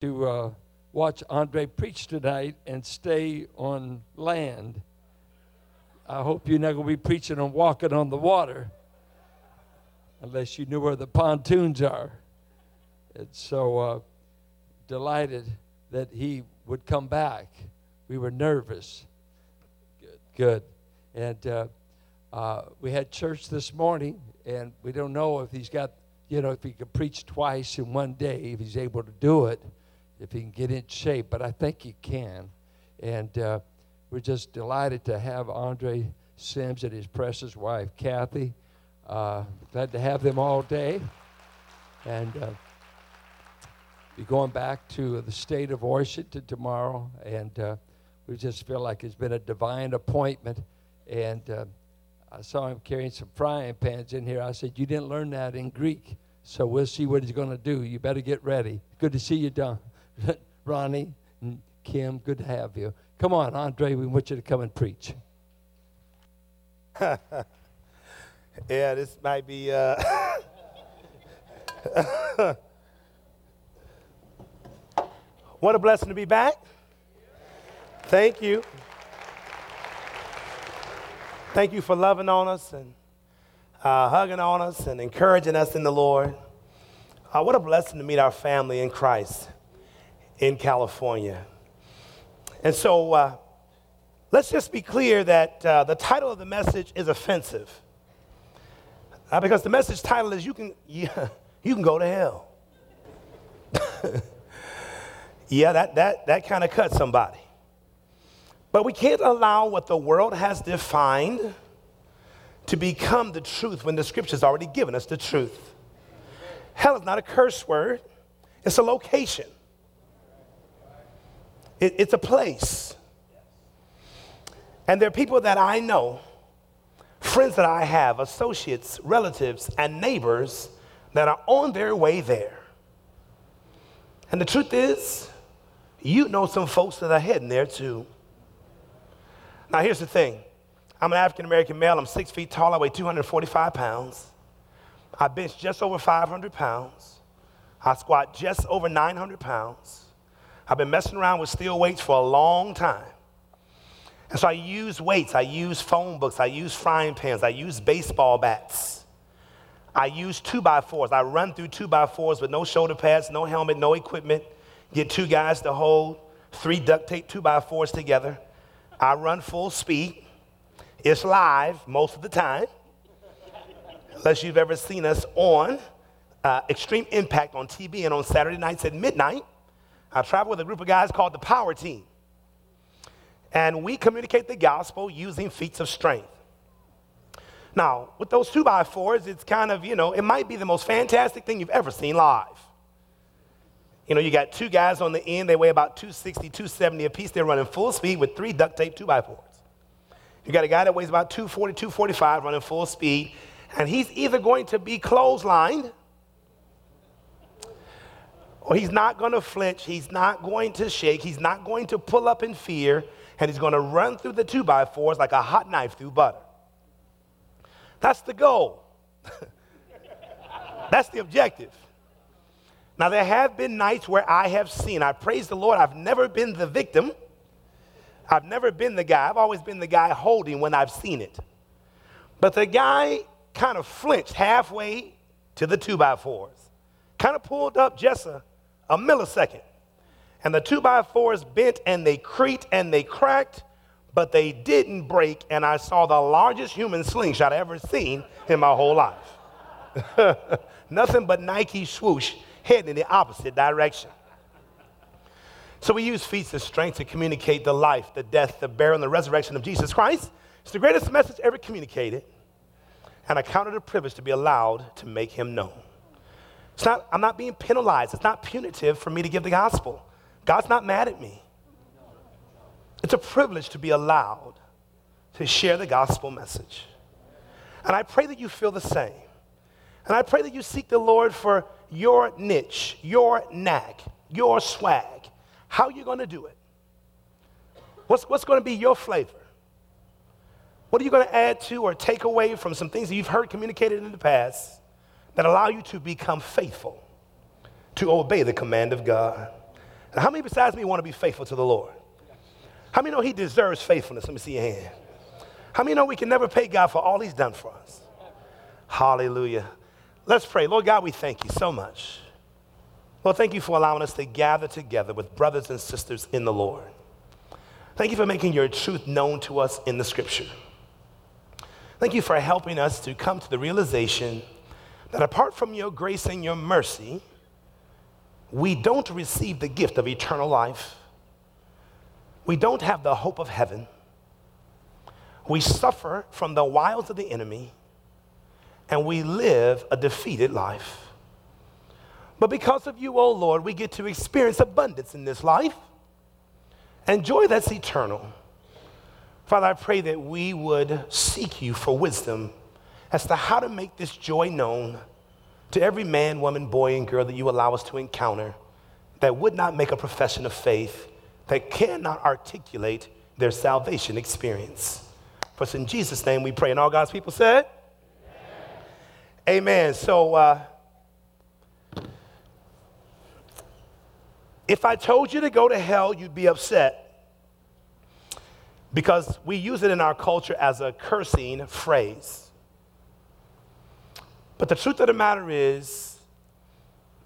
to uh, watch Andre preach tonight and stay on land. I hope you're not going to be preaching on walking on the water unless you knew where the pontoons are. And so uh, delighted that he would come back. We were nervous. Good. Good. And uh, uh, we had church this morning, and we don't know if he's got, you know, if he could preach twice in one day, if he's able to do it, if he can get in shape. But I think he can. And uh, we're just delighted to have Andre Sims and his precious wife, Kathy. Uh, glad to have them all day. And uh, be going back to the state of Washington tomorrow. And uh, we just feel like it's been a divine appointment. And uh, I saw him carrying some frying pans in here. I said, You didn't learn that in Greek. So we'll see what he's going to do. You better get ready. Good to see you, Don. Ronnie and Kim, good to have you. Come on, Andre, we want you to come and preach. yeah, this might be. Uh what a blessing to be back. Thank you. Thank you for loving on us and uh, hugging on us and encouraging us in the Lord. Uh, what a blessing to meet our family in Christ in California. And so uh, let's just be clear that uh, the title of the message is offensive. Uh, because the message title is You Can, yeah, you can Go to Hell. yeah, that, that, that kind of cuts somebody. But we can't allow what the world has defined to become the truth when the scripture's already given us the truth. Hell is not a curse word, it's a location, it, it's a place. And there are people that I know, friends that I have, associates, relatives, and neighbors that are on their way there. And the truth is, you know some folks that are heading there too. Now, here's the thing I'm an African American male, I'm six feet tall, I weigh 245 pounds. I bench just over 500 pounds. I squat just over 900 pounds. I've been messing around with steel weights for a long time. And so I use weights, I use phone books, I use frying pans, I use baseball bats. I use two by fours. I run through two by fours with no shoulder pads, no helmet, no equipment. Get two guys to hold three duct tape two by fours together. I run full speed. It's live most of the time, unless you've ever seen us on uh, Extreme Impact on TV and on Saturday nights at midnight. I travel with a group of guys called the Power Team. And we communicate the gospel using feats of strength. Now, with those two by fours, it's kind of, you know, it might be the most fantastic thing you've ever seen live. You know, you got two guys on the end, they weigh about 260, 270 apiece. They're running full speed with three duct tape two by fours. You got a guy that weighs about 240, 245 running full speed, and he's either going to be clotheslined or he's not going to flinch, he's not going to shake, he's not going to pull up in fear, and he's going to run through the two by fours like a hot knife through butter. That's the goal. That's the objective. Now, there have been nights where I have seen, I praise the Lord, I've never been the victim. I've never been the guy. I've always been the guy holding when I've seen it. But the guy kind of flinched halfway to the two by fours, kind of pulled up just a, a millisecond. And the two by fours bent and they creaked and they cracked, but they didn't break. And I saw the largest human slingshot I've ever seen in my whole life. Nothing but Nike swoosh heading in the opposite direction. So we use feats of strength to communicate the life, the death, the burial, and the resurrection of Jesus Christ. It's the greatest message ever communicated, and I count it a privilege to be allowed to make him known. It's not, I'm not being penalized. It's not punitive for me to give the gospel. God's not mad at me. It's a privilege to be allowed to share the gospel message. And I pray that you feel the same. And I pray that you seek the Lord for your niche, your knack, your swag. How you're you going to do it? What's, what's going to be your flavor? What are you going to add to or take away from some things that you've heard communicated in the past that allow you to become faithful, to obey the command of God? Now, how many besides me want to be faithful to the Lord? How many know He deserves faithfulness? Let me see your hand. How many know we can never pay God for all He's done for us? Hallelujah. Let's pray. Lord God, we thank you so much. Lord, thank you for allowing us to gather together with brothers and sisters in the Lord. Thank you for making your truth known to us in the scripture. Thank you for helping us to come to the realization that apart from your grace and your mercy, we don't receive the gift of eternal life. We don't have the hope of heaven. We suffer from the wiles of the enemy, and we live a defeated life. But because of you, oh Lord, we get to experience abundance in this life and joy that's eternal. Father, I pray that we would seek you for wisdom as to how to make this joy known to every man, woman, boy, and girl that you allow us to encounter that would not make a profession of faith, that cannot articulate their salvation experience. For it's in Jesus' name we pray. And all God's people said, Amen. Amen. So, uh, if I told you to go to hell, you'd be upset because we use it in our culture as a cursing phrase. But the truth of the matter is,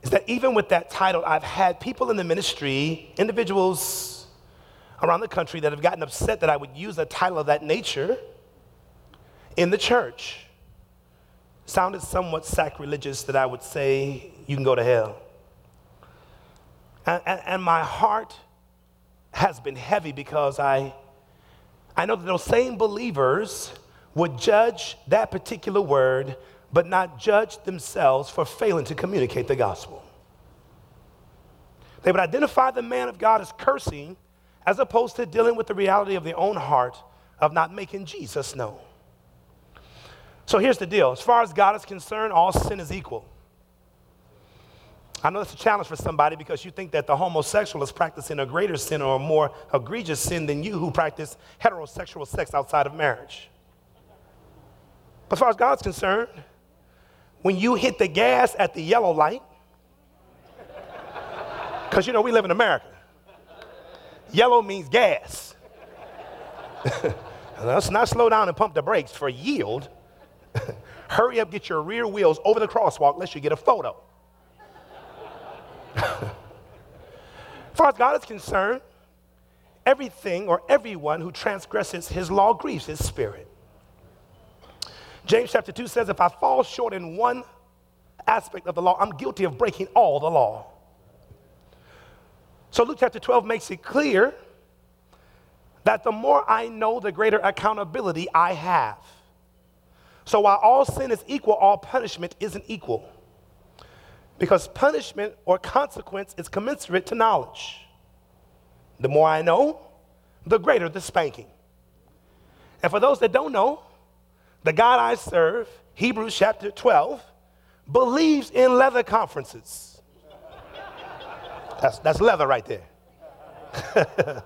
is that even with that title, I've had people in the ministry, individuals around the country that have gotten upset that I would use a title of that nature in the church. Sounded somewhat sacrilegious that I would say, you can go to hell. And, and, and my heart has been heavy because I I know that those same believers would judge that particular word, but not judge themselves for failing to communicate the gospel. They would identify the man of God as cursing as opposed to dealing with the reality of their own heart of not making Jesus known. So here's the deal as far as God is concerned, all sin is equal. I know that's a challenge for somebody because you think that the homosexual is practicing a greater sin or a more egregious sin than you who practice heterosexual sex outside of marriage. But as far as God's concerned, when you hit the gas at the yellow light, because you know we live in America, yellow means gas. Let's not slow down and pump the brakes for yield. Hurry up, get your rear wheels over the crosswalk, lest you get a photo. as far as God is concerned, everything or everyone who transgresses his law grieves his spirit. James chapter 2 says, If I fall short in one aspect of the law, I'm guilty of breaking all the law. So Luke chapter 12 makes it clear that the more I know, the greater accountability I have. So while all sin is equal, all punishment isn't equal because punishment or consequence is commensurate to knowledge. The more I know, the greater the spanking. And for those that don't know, the God I serve, Hebrews chapter 12, believes in leather conferences. That's, that's leather right there.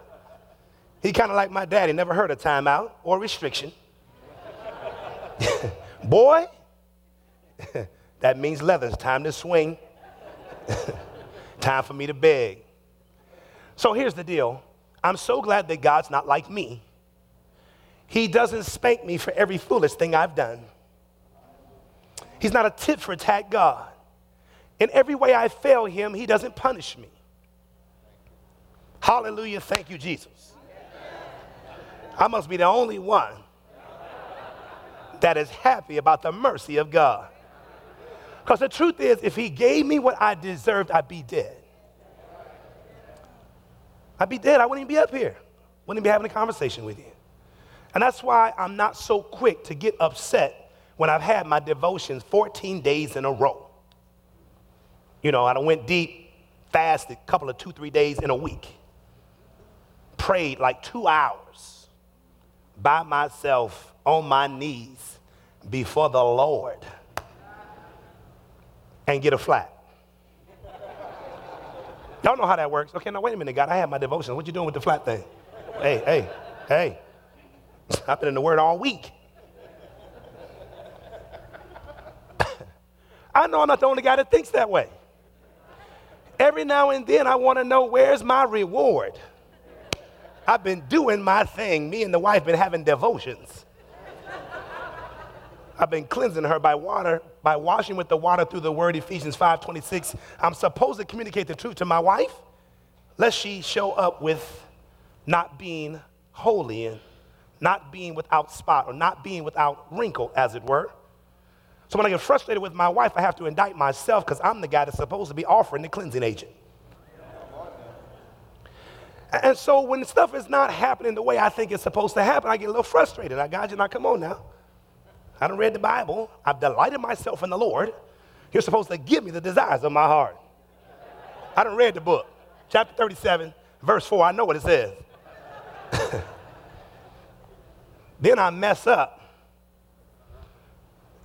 he kind of like my daddy, never heard of timeout or restriction. Boy, that means leather. It's time to swing. time for me to beg. So here's the deal I'm so glad that God's not like me. He doesn't spank me for every foolish thing I've done. He's not a tit for tat God. In every way I fail him, he doesn't punish me. Hallelujah. Thank you, Jesus. I must be the only one that is happy about the mercy of God. Because the truth is, if he gave me what I deserved, I'd be dead. I'd be dead. I wouldn't even be up here. Wouldn't even be having a conversation with you. And that's why I'm not so quick to get upset when I've had my devotions 14 days in a row. You know, I went deep, fasted a couple of two, three days in a week. Prayed like two hours by myself on my knees before the Lord and get a flat. Y'all know how that works. Okay, now wait a minute, God. I have my devotions. What you doing with the flat thing? Hey, hey, hey. I've been in the Word all week. I know I'm not the only guy that thinks that way. every now and then I want to know where's my reward. I've been doing my thing. Me and the wife been having devotions. I've been cleansing her by water, by washing with the water through the word Ephesians 5:26. I'm supposed to communicate the truth to my wife, lest she show up with not being holy and not being without spot or not being without wrinkle, as it were. So when I get frustrated with my wife, I have to indict myself because I'm the guy that's supposed to be offering the cleansing agent. And so when stuff is not happening the way I think it's supposed to happen, I get a little frustrated. I got you now, come on now. I don't read the Bible. I've delighted myself in the Lord. You're supposed to give me the desires of my heart. I don't read the book. Chapter 37, verse 4, I know what it says. Then I mess up.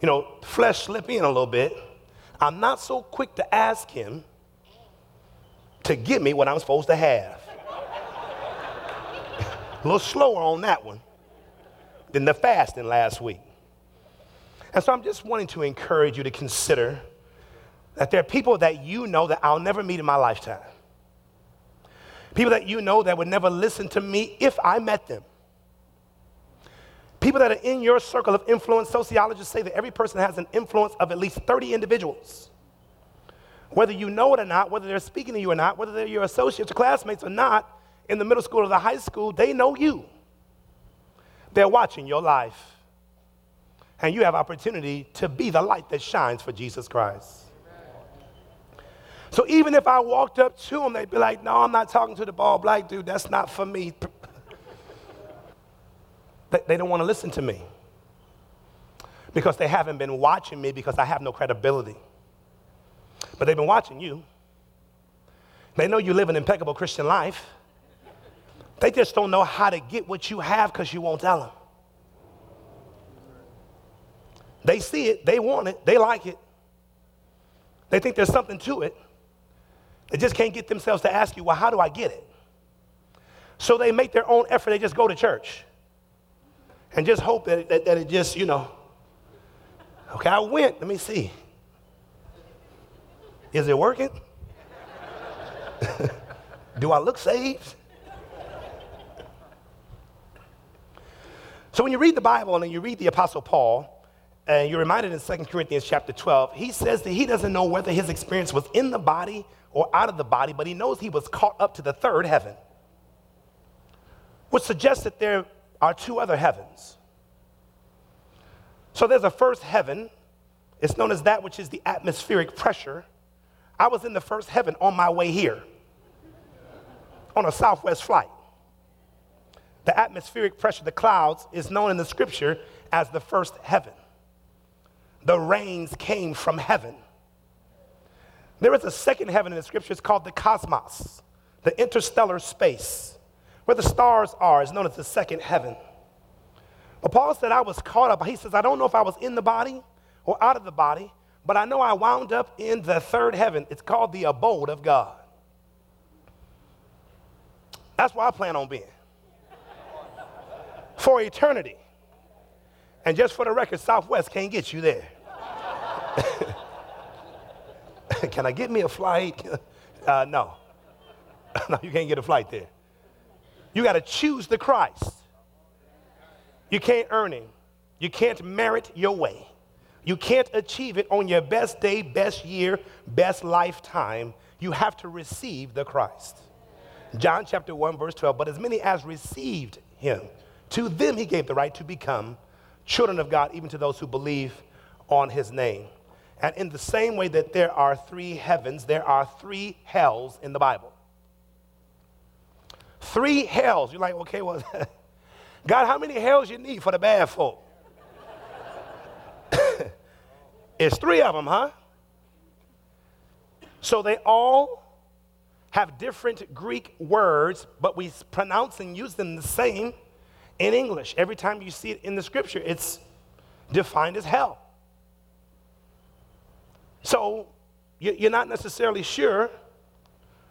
You know, flesh slip in a little bit. I'm not so quick to ask him to give me what I'm supposed to have. a little slower on that one than the fasting last week. And so I'm just wanting to encourage you to consider that there are people that you know that I'll never meet in my lifetime. People that you know that would never listen to me if I met them. People that are in your circle of influence, sociologists say that every person has an influence of at least 30 individuals. Whether you know it or not, whether they're speaking to you or not, whether they're your associates or classmates or not, in the middle school or the high school, they know you. They're watching your life and you have opportunity to be the light that shines for Jesus Christ. So even if I walked up to them, they'd be like, No, I'm not talking to the bald black dude. That's not for me. They don't want to listen to me because they haven't been watching me because I have no credibility. But they've been watching you. They know you live an impeccable Christian life. They just don't know how to get what you have because you won't tell them. They see it, they want it, they like it. They think there's something to it. They just can't get themselves to ask you, well, how do I get it? So they make their own effort. They just go to church and just hope that, that, that it just, you know, okay, I went. Let me see. Is it working? do I look saved? so when you read the Bible and you read the Apostle Paul, and you're reminded in 2 Corinthians chapter 12, he says that he doesn't know whether his experience was in the body or out of the body, but he knows he was caught up to the third heaven, which suggests that there are two other heavens. So there's a first heaven. It's known as that which is the atmospheric pressure. I was in the first heaven on my way here on a southwest flight. The atmospheric pressure, the clouds, is known in the scripture as the first heaven the rains came from heaven. There is a second heaven in the scriptures called the cosmos, the interstellar space, where the stars are, is known as the second heaven. But Paul said, I was caught up. He says, I don't know if I was in the body or out of the body, but I know I wound up in the third heaven. It's called the abode of God. That's where I plan on being for eternity. And just for the record, Southwest can't get you there. Can I get me a flight? Uh, no. no, you can't get a flight there. You got to choose the Christ. You can't earn him. You can't merit your way. You can't achieve it on your best day, best year, best lifetime. You have to receive the Christ. John chapter 1, verse 12. But as many as received him, to them he gave the right to become children of God, even to those who believe on his name. And in the same way that there are three heavens, there are three hells in the Bible. Three hells. You're like, okay, well, God, how many hells you need for the bad folk? it's three of them, huh? So they all have different Greek words, but we pronounce and use them the same in English. Every time you see it in the scripture, it's defined as hell. So you're not necessarily sure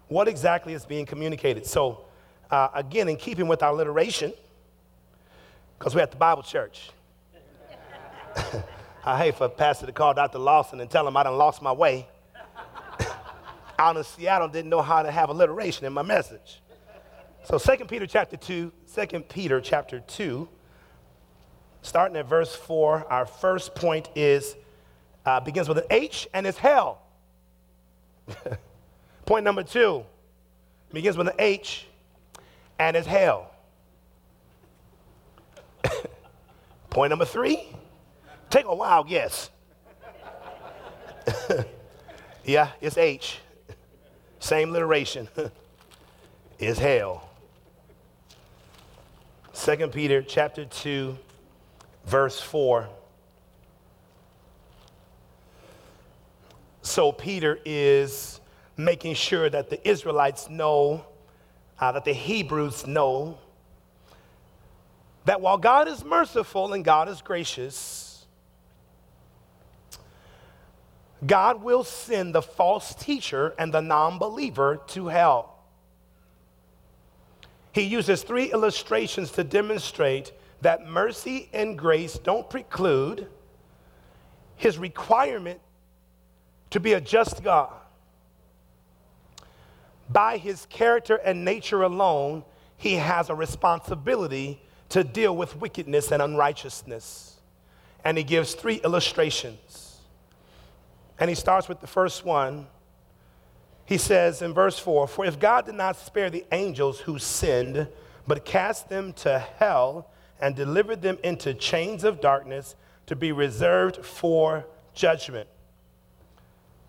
what exactly is being communicated. So, uh, again, in keeping with our alliteration, because we're at the Bible church. I hate for a pastor to call Dr. Lawson and tell him I done lost my way. out in Seattle didn't know how to have alliteration in my message. So 2 Peter chapter 2, 2 Peter chapter 2, starting at verse 4, our first point is uh, begins with an H and is hell. point number two begins with an H and is hell. point number three, take a wild guess. yeah, it's H. Same alliteration. is hell. 2 Peter chapter 2 verse 4. So Peter is making sure that the Israelites know, uh, that the Hebrews know, that while God is merciful and God is gracious, God will send the false teacher and the non believer to hell. He uses three illustrations to demonstrate that mercy and grace don't preclude his requirement to be a just God. By his character and nature alone, he has a responsibility to deal with wickedness and unrighteousness. And he gives three illustrations. And he starts with the first one. He says in verse 4 For if God did not spare the angels who sinned, but cast them to hell and delivered them into chains of darkness to be reserved for judgment.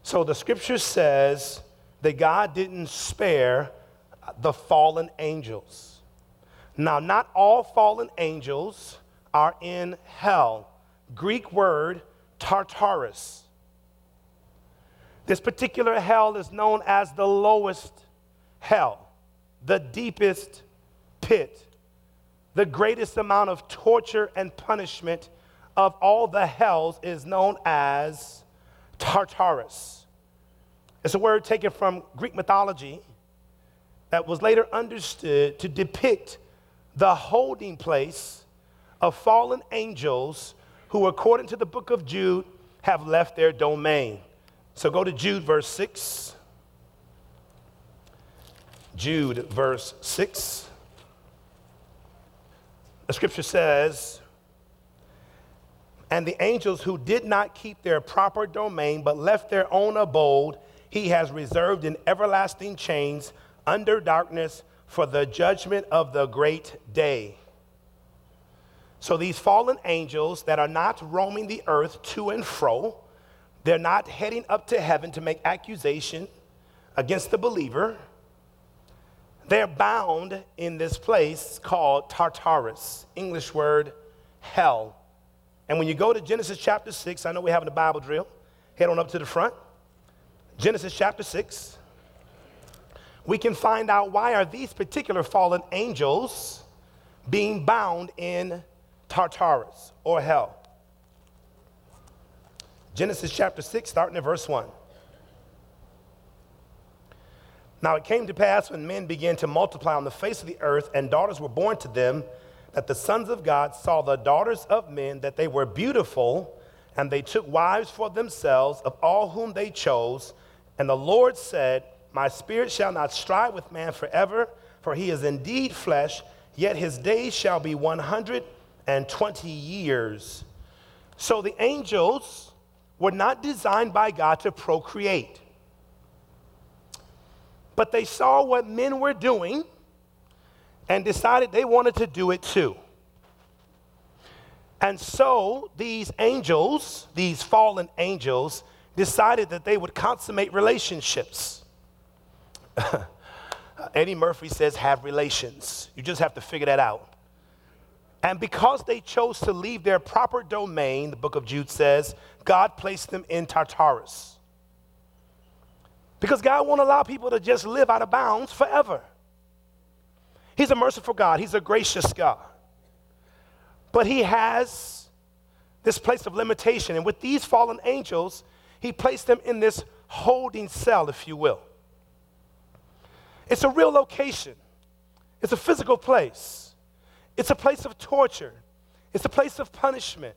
So the scripture says that God didn't spare the fallen angels. Now, not all fallen angels are in hell. Greek word Tartarus. This particular hell is known as the lowest hell, the deepest pit the greatest amount of torture and punishment of all the hells is known as Tartarus. It's a word taken from Greek mythology that was later understood to depict the holding place of fallen angels who, according to the book of Jude, have left their domain. So go to Jude, verse 6. Jude, verse 6. The scripture says, and the angels who did not keep their proper domain but left their own abode, he has reserved in everlasting chains under darkness for the judgment of the great day. So these fallen angels that are not roaming the earth to and fro, they're not heading up to heaven to make accusation against the believer they're bound in this place called Tartarus, English word hell. And when you go to Genesis chapter 6, I know we're having a Bible drill. Head on up to the front. Genesis chapter 6. We can find out why are these particular fallen angels being bound in Tartarus or hell. Genesis chapter 6, starting at verse 1. Now it came to pass when men began to multiply on the face of the earth, and daughters were born to them, that the sons of God saw the daughters of men, that they were beautiful, and they took wives for themselves of all whom they chose. And the Lord said, My spirit shall not strive with man forever, for he is indeed flesh, yet his days shall be 120 years. So the angels were not designed by God to procreate. But they saw what men were doing and decided they wanted to do it too. And so these angels, these fallen angels, decided that they would consummate relationships. Eddie Murphy says, have relations. You just have to figure that out. And because they chose to leave their proper domain, the book of Jude says, God placed them in Tartarus. Because God won't allow people to just live out of bounds forever. He's a merciful God, He's a gracious God. But He has this place of limitation. And with these fallen angels, He placed them in this holding cell, if you will. It's a real location, it's a physical place, it's a place of torture, it's a place of punishment.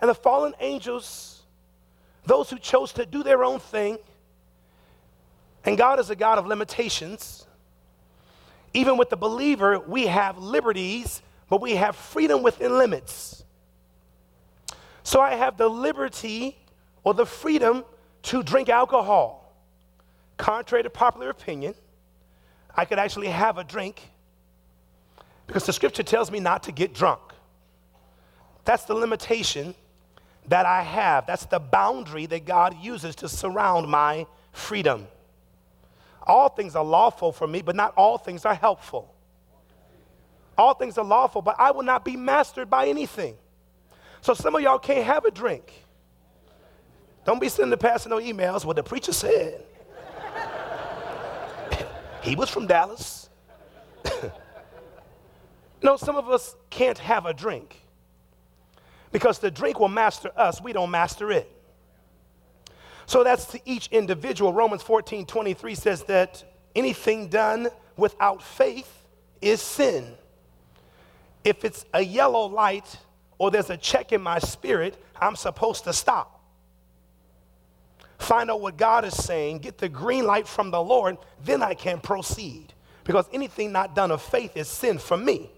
And the fallen angels, those who chose to do their own thing, And God is a God of limitations. Even with the believer, we have liberties, but we have freedom within limits. So I have the liberty or the freedom to drink alcohol. Contrary to popular opinion, I could actually have a drink because the scripture tells me not to get drunk. That's the limitation that I have. That's the boundary that God uses to surround my freedom. All things are lawful for me, but not all things are helpful. All things are lawful, but I will not be mastered by anything. So some of y'all can't have a drink. Don't be sending the pastor no emails. What the preacher said. he was from Dallas. no, some of us can't have a drink because the drink will master us, we don't master it. So that's to each individual. Romans 14 23 says that anything done without faith is sin. If it's a yellow light or there's a check in my spirit, I'm supposed to stop. Find out what God is saying, get the green light from the Lord, then I can proceed. Because anything not done of faith is sin for me,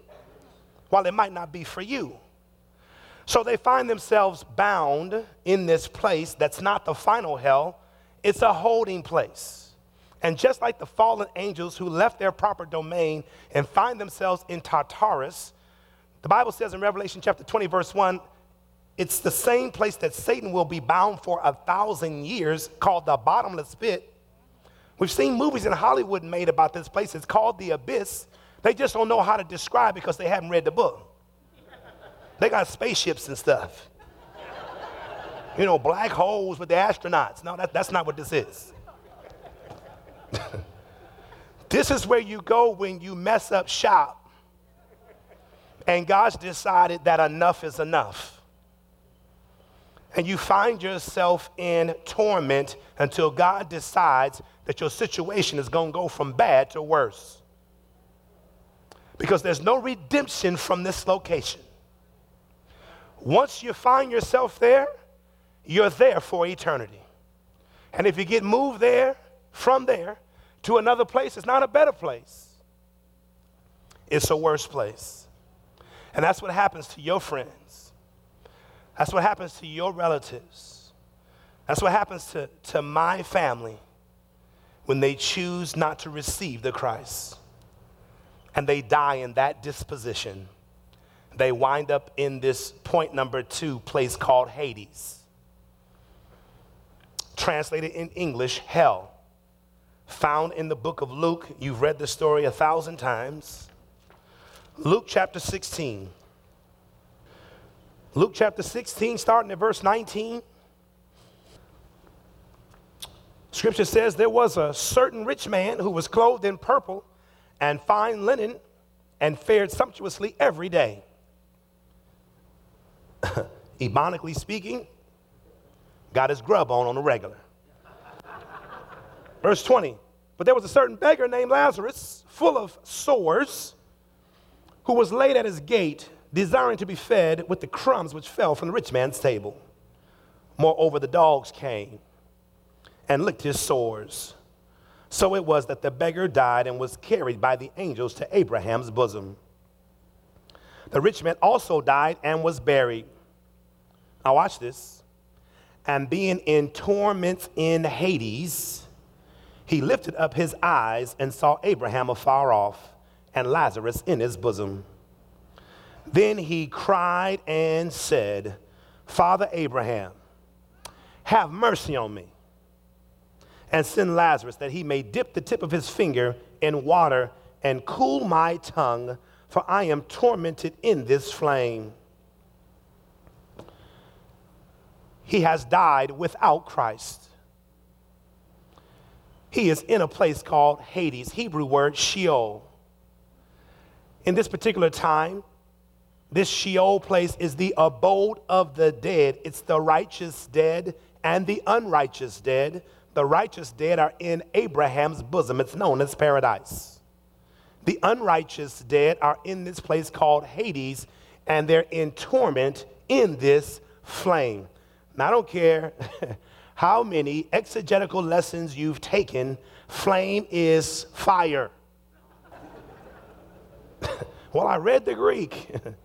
while it might not be for you. So they find themselves bound in this place that's not the final hell, it's a holding place. And just like the fallen angels who left their proper domain and find themselves in Tartarus, the Bible says in Revelation chapter 20, verse 1, it's the same place that Satan will be bound for a thousand years, called the bottomless pit. We've seen movies in Hollywood made about this place. It's called the abyss. They just don't know how to describe because they haven't read the book. They got spaceships and stuff. You know, black holes with the astronauts. No, that, that's not what this is. this is where you go when you mess up shop and God's decided that enough is enough. And you find yourself in torment until God decides that your situation is going to go from bad to worse. Because there's no redemption from this location. Once you find yourself there, you're there for eternity. And if you get moved there, from there, to another place, it's not a better place, it's a worse place. And that's what happens to your friends. That's what happens to your relatives. That's what happens to, to my family when they choose not to receive the Christ and they die in that disposition they wind up in this point number two place called Hades. Translated in English, hell. Found in the book of Luke. You've read the story a thousand times. Luke chapter 16. Luke chapter 16, starting at verse 19. Scripture says there was a certain rich man who was clothed in purple and fine linen and fared sumptuously every day. Ebonically speaking, got his grub on on the regular. Verse 20. But there was a certain beggar named Lazarus, full of sores, who was laid at his gate, desiring to be fed with the crumbs which fell from the rich man's table. Moreover, the dogs came and licked his sores. So it was that the beggar died and was carried by the angels to Abraham's bosom. The rich man also died and was buried. Now, watch this. And being in torments in Hades, he lifted up his eyes and saw Abraham afar off and Lazarus in his bosom. Then he cried and said, Father Abraham, have mercy on me and send Lazarus that he may dip the tip of his finger in water and cool my tongue, for I am tormented in this flame. he has died without Christ. He is in a place called Hades, Hebrew word Sheol. In this particular time, this Sheol place is the abode of the dead. It's the righteous dead and the unrighteous dead. The righteous dead are in Abraham's bosom. It's known as paradise. The unrighteous dead are in this place called Hades, and they're in torment in this flame. Now, I don't care how many exegetical lessons you've taken. Flame is fire. well, I read the Greek.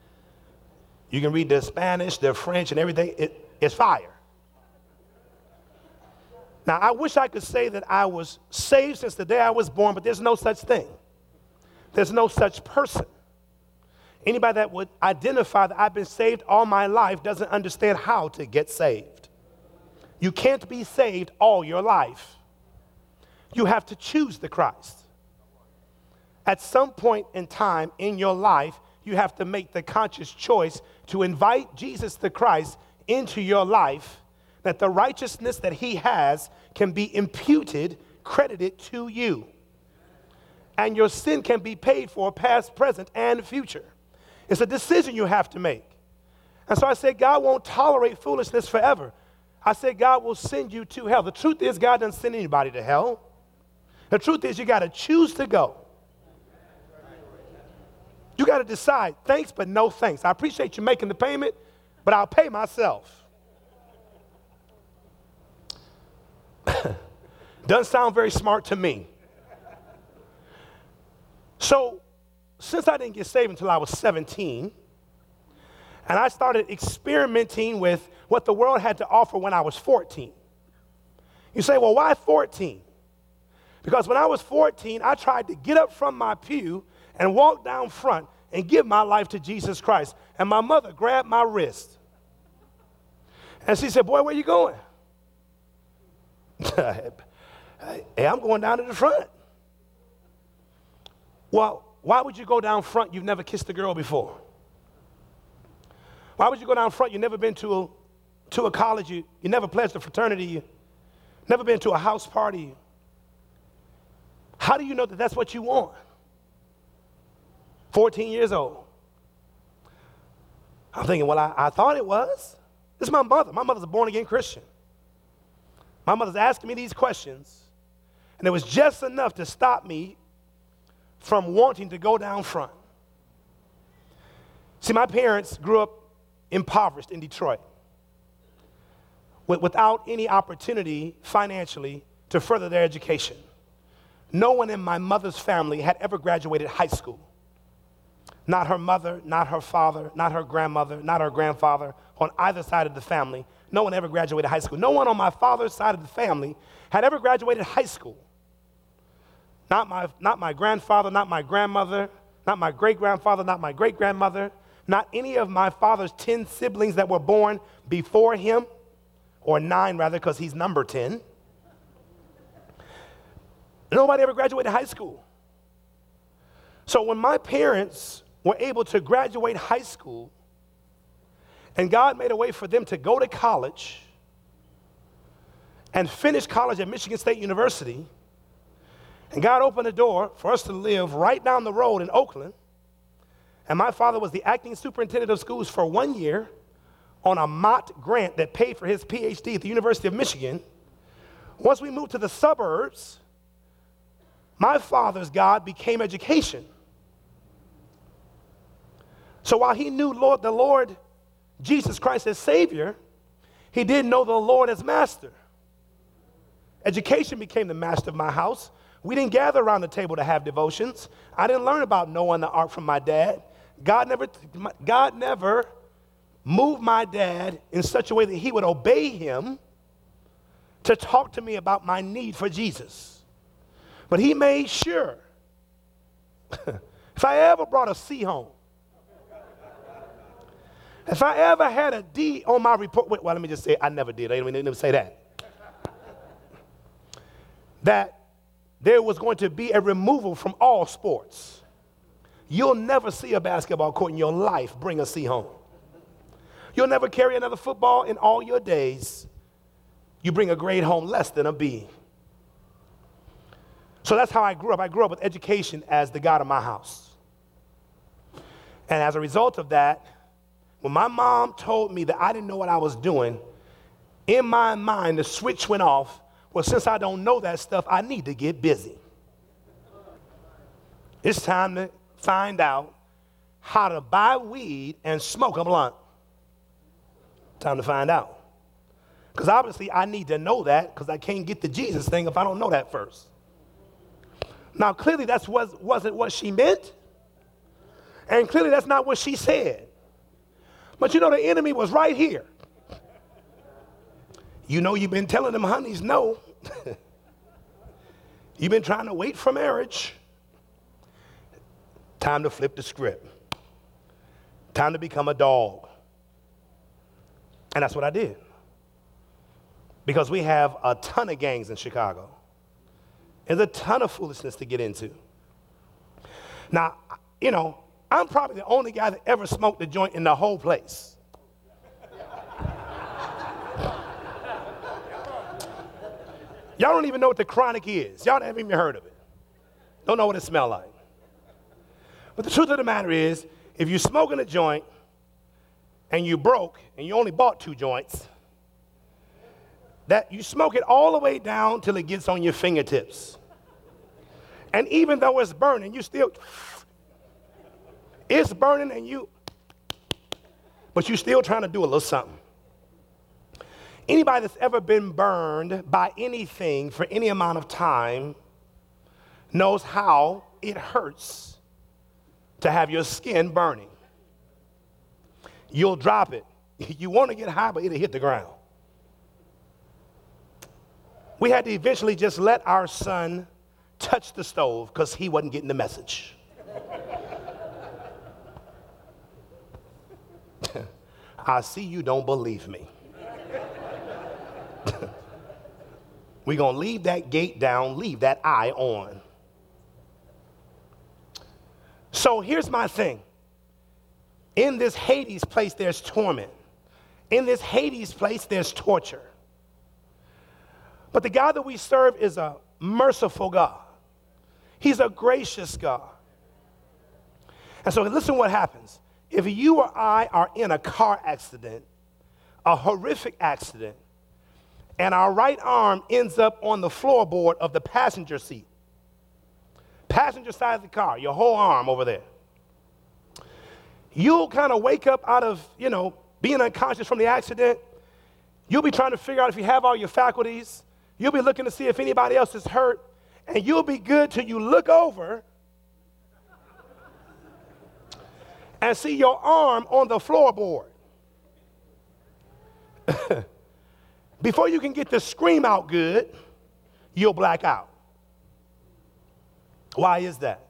you can read the Spanish, the French, and everything. It, it's fire. Now, I wish I could say that I was saved since the day I was born, but there's no such thing. There's no such person. Anybody that would identify that I've been saved all my life doesn't understand how to get saved. You can't be saved all your life. You have to choose the Christ. At some point in time in your life, you have to make the conscious choice to invite Jesus the Christ into your life that the righteousness that he has can be imputed, credited to you. And your sin can be paid for, past, present, and future. It's a decision you have to make. And so I said, God won't tolerate foolishness forever. I said, God will send you to hell. The truth is, God doesn't send anybody to hell. The truth is, you got to choose to go. You got to decide, thanks, but no thanks. I appreciate you making the payment, but I'll pay myself. Doesn't sound very smart to me. So, since I didn't get saved until I was 17, and I started experimenting with what the world had to offer when I was 14. You say, well, why 14? Because when I was 14, I tried to get up from my pew and walk down front and give my life to Jesus Christ. And my mother grabbed my wrist. And she said, Boy, where you going? hey, I'm going down to the front. Well, why would you go down front? You've never kissed a girl before. Why would you go down front? You've never been to a, to a college. You, you never pledged a fraternity. You never been to a house party. How do you know that that's what you want? 14 years old. I'm thinking, well, I, I thought it was. This is my mother. My mother's a born again Christian. My mother's asking me these questions, and it was just enough to stop me from wanting to go down front. See, my parents grew up impoverished in Detroit without any opportunity financially to further their education. No one in my mother's family had ever graduated high school. Not her mother, not her father, not her grandmother, not her grandfather, on either side of the family. No one ever graduated high school. No one on my father's side of the family had ever graduated high school. Not my, not my grandfather, not my grandmother, not my great grandfather, not my great grandmother, not any of my father's 10 siblings that were born before him, or nine rather, because he's number 10. Nobody ever graduated high school. So when my parents were able to graduate high school, and God made a way for them to go to college and finish college at Michigan State University, and God opened the door for us to live right down the road in Oakland. And my father was the acting superintendent of schools for one year on a Mott grant that paid for his PhD at the University of Michigan. Once we moved to the suburbs, my father's God became education. So while he knew Lord, the Lord Jesus Christ as Savior, he didn't know the Lord as Master. Education became the master of my house. We didn't gather around the table to have devotions. I didn't learn about knowing the ark from my dad. God never, God never moved my dad in such a way that he would obey him to talk to me about my need for Jesus. But he made sure if I ever brought a C home, if I ever had a D on my report, wait, well, let me just say, I never did. I didn't even say that. that there was going to be a removal from all sports. You'll never see a basketball court in your life bring a C home. You'll never carry another football in all your days. You bring a grade home less than a B. So that's how I grew up. I grew up with education as the God of my house. And as a result of that, when my mom told me that I didn't know what I was doing, in my mind, the switch went off. Well, since I don't know that stuff, I need to get busy. It's time to find out how to buy weed and smoke a blunt. Time to find out. Because obviously I need to know that because I can't get the Jesus thing if I don't know that first. Now, clearly, that was, wasn't what she meant. And clearly, that's not what she said. But you know, the enemy was right here. You know, you've been telling them honeys no. you've been trying to wait for marriage. Time to flip the script. Time to become a dog. And that's what I did. Because we have a ton of gangs in Chicago. There's a ton of foolishness to get into. Now, you know, I'm probably the only guy that ever smoked a joint in the whole place. Y'all don't even know what the chronic is. Y'all haven't even heard of it. Don't know what it smells like. But the truth of the matter is, if you're smoking a joint and you broke and you only bought two joints, that you smoke it all the way down till it gets on your fingertips. And even though it's burning, you still, it's burning and you, but you're still trying to do a little something. Anybody that's ever been burned by anything for any amount of time knows how it hurts to have your skin burning. You'll drop it. You want to get high, but it'll hit the ground. We had to eventually just let our son touch the stove because he wasn't getting the message. I see you don't believe me. We're going to leave that gate down, leave that eye on. So here's my thing. In this Hades place, there's torment. In this Hades place, there's torture. But the God that we serve is a merciful God. He's a gracious God. And so listen what happens. If you or I are in a car accident, a horrific accident, and our right arm ends up on the floorboard of the passenger seat, passenger side of the car, your whole arm over there, you'll kind of wake up out of, you know, being unconscious from the accident. You'll be trying to figure out if you have all your faculties. You'll be looking to see if anybody else is hurt. And you'll be good till you look over and see your arm on the floorboard. Before you can get the scream out good, you'll black out. Why is that?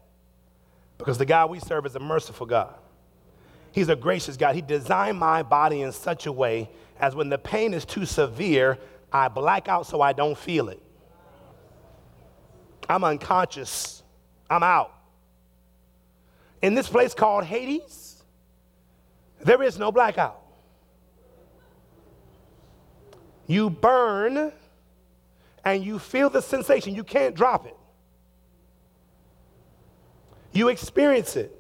Because the God we serve is a merciful God. He's a gracious God. He designed my body in such a way as when the pain is too severe, I black out so I don't feel it. I'm unconscious. I'm out. In this place called Hades, there is no blackout. You burn and you feel the sensation. You can't drop it. You experience it.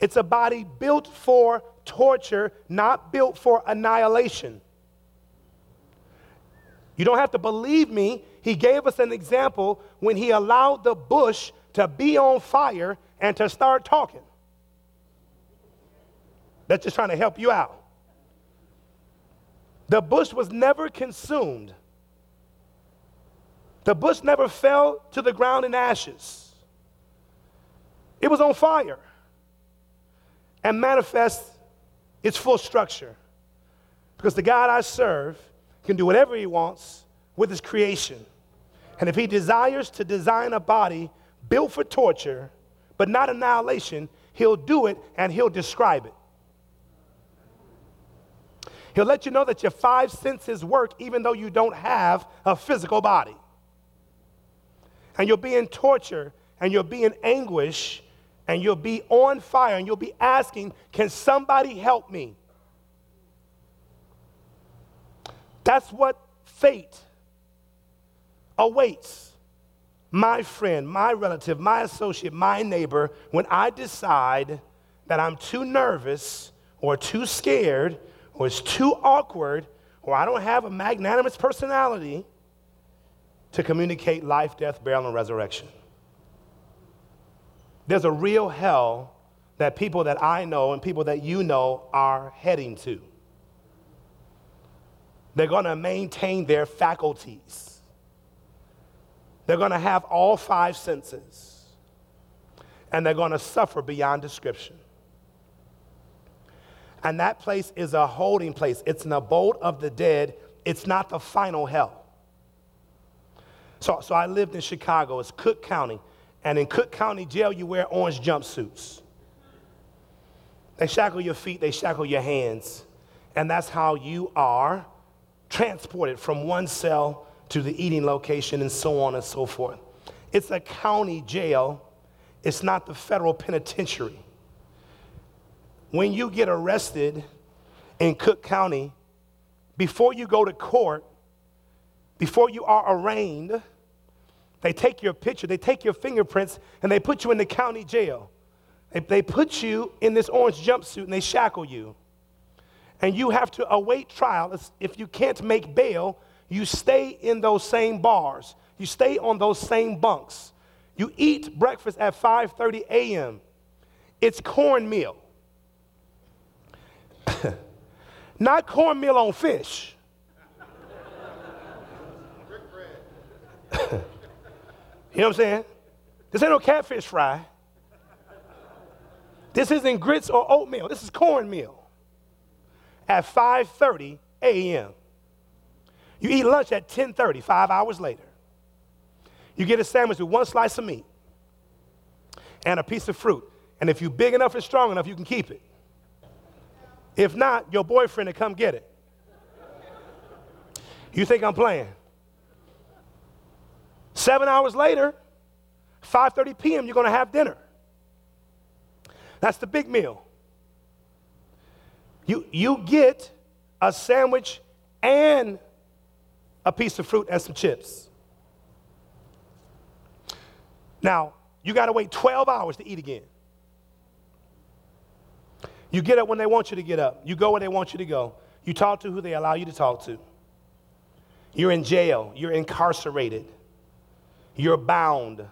It's a body built for torture, not built for annihilation. You don't have to believe me. He gave us an example when he allowed the bush to be on fire and to start talking. That's just trying to help you out. The bush was never consumed. The bush never fell to the ground in ashes. It was on fire and manifests its full structure. Because the God I serve can do whatever he wants with his creation. And if he desires to design a body built for torture, but not annihilation, he'll do it and he'll describe it. He'll let you know that your five senses work even though you don't have a physical body. And you'll be in torture and you'll be in anguish and you'll be on fire and you'll be asking, Can somebody help me? That's what fate awaits my friend, my relative, my associate, my neighbor when I decide that I'm too nervous or too scared or it's too awkward or I don't have a magnanimous personality to communicate life, death, burial, and resurrection. There's a real hell that people that I know and people that you know are heading to. They're going to maintain their faculties. They're going to have all five senses. And they're going to suffer beyond description. And that place is a holding place, it's an abode of the dead. It's not the final hell. So, so I lived in Chicago, it's Cook County. And in Cook County Jail, you wear orange jumpsuits. They shackle your feet, they shackle your hands. And that's how you are transported from one cell to the eating location and so on and so forth. It's a county jail, it's not the federal penitentiary. When you get arrested in Cook County, before you go to court, before you are arraigned, they take your picture, they take your fingerprints, and they put you in the county jail. They, they put you in this orange jumpsuit and they shackle you. And you have to await trial. If you can't make bail, you stay in those same bars. You stay on those same bunks. You eat breakfast at 5:30 a.m. It's cornmeal. Not cornmeal on fish. You know what I'm saying? This ain't no catfish fry. This isn't grits or oatmeal. This is cornmeal. At 5:30 a.m. You eat lunch at 10:30, 5 hours later. You get a sandwich with one slice of meat and a piece of fruit. And if you're big enough and strong enough, you can keep it. If not, your boyfriend will come get it. You think I'm playing? Seven hours later, 5:30 p.m., you're going to have dinner. That's the big meal. You, you get a sandwich and a piece of fruit and some chips. Now, you got to wait 12 hours to eat again. You get up when they want you to get up. You go where they want you to go. You talk to who they allow you to talk to. You're in jail. You're incarcerated. You're bound.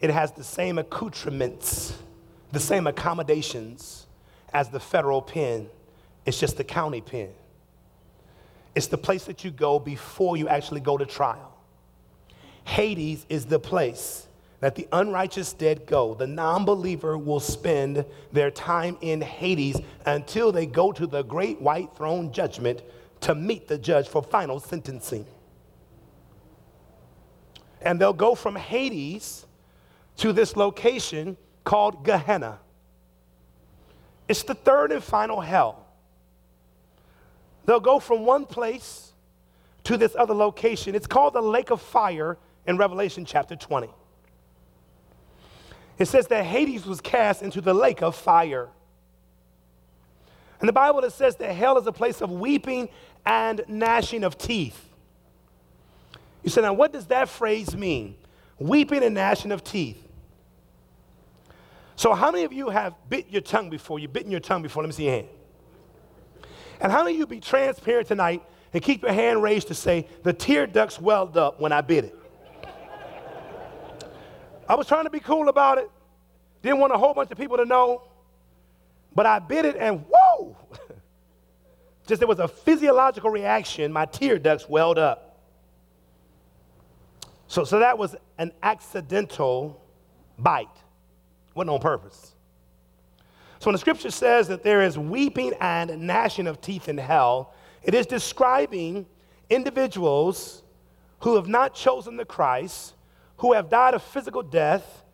It has the same accoutrements, the same accommodations as the federal pen. It's just the county pen. It's the place that you go before you actually go to trial. Hades is the place that the unrighteous dead go. The non believer will spend their time in Hades until they go to the great white throne judgment to meet the judge for final sentencing and they'll go from Hades to this location called Gehenna. It's the third and final hell. They'll go from one place to this other location. It's called the lake of fire in Revelation chapter 20. It says that Hades was cast into the lake of fire. And the Bible it says that hell is a place of weeping and gnashing of teeth. You say, now what does that phrase mean? Weeping and gnashing of teeth. So, how many of you have bit your tongue before? You've bitten your tongue before? Let me see your hand. And how of you be transparent tonight and keep your hand raised to say, the tear ducts welled up when I bit it? I was trying to be cool about it. Didn't want a whole bunch of people to know. But I bit it and whoa! Just there was a physiological reaction. My tear ducts welled up. So, so that was an accidental bite, wasn't on purpose. So when the scripture says that there is weeping and gnashing of teeth in hell, it is describing individuals who have not chosen the Christ, who have died a physical death,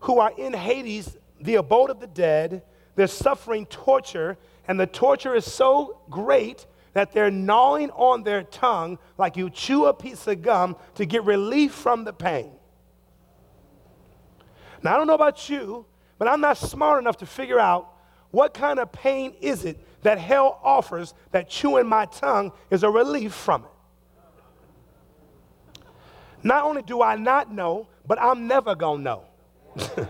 who are in Hades, the abode of the dead. They're suffering torture, and the torture is so great that they're gnawing on their tongue like you chew a piece of gum to get relief from the pain. Now, I don't know about you, but I'm not smart enough to figure out what kind of pain is it that hell offers that chewing my tongue is a relief from it. Not only do I not know, but I'm never gonna know.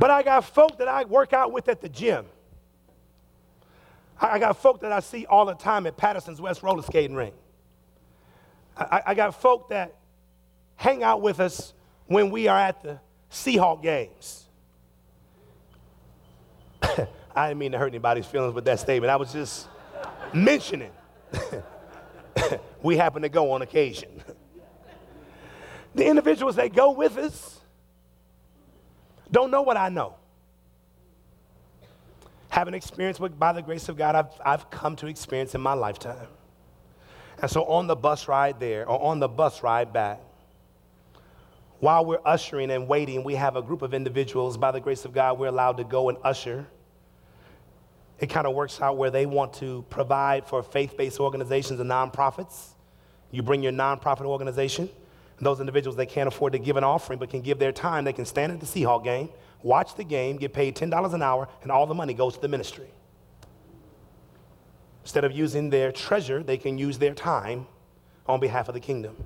But I got folk that I work out with at the gym. I got folk that I see all the time at Pattison's West roller skating ring. I, I got folk that hang out with us when we are at the Seahawk games. I didn't mean to hurt anybody's feelings with that statement. I was just mentioning. we happen to go on occasion. The individuals that go with us don't know what I know. Have an experience with, by the grace of God, I've, I've come to experience in my lifetime. And so on the bus ride there, or on the bus ride back, while we're ushering and waiting, we have a group of individuals, by the grace of God, we're allowed to go and usher. It kind of works out where they want to provide for faith based organizations and nonprofits. You bring your nonprofit organization. Those individuals, they can't afford to give an offering, but can give their time. They can stand at the Seahawk game, watch the game, get paid $10 an hour, and all the money goes to the ministry. Instead of using their treasure, they can use their time on behalf of the kingdom.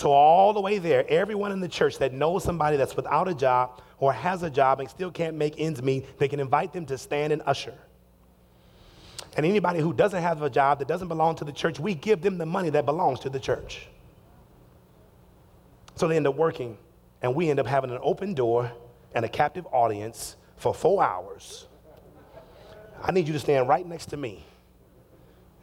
So, all the way there, everyone in the church that knows somebody that's without a job or has a job and still can't make ends meet, they can invite them to stand and usher. And anybody who doesn't have a job that doesn't belong to the church, we give them the money that belongs to the church. So they end up working, and we end up having an open door and a captive audience for four hours. I need you to stand right next to me.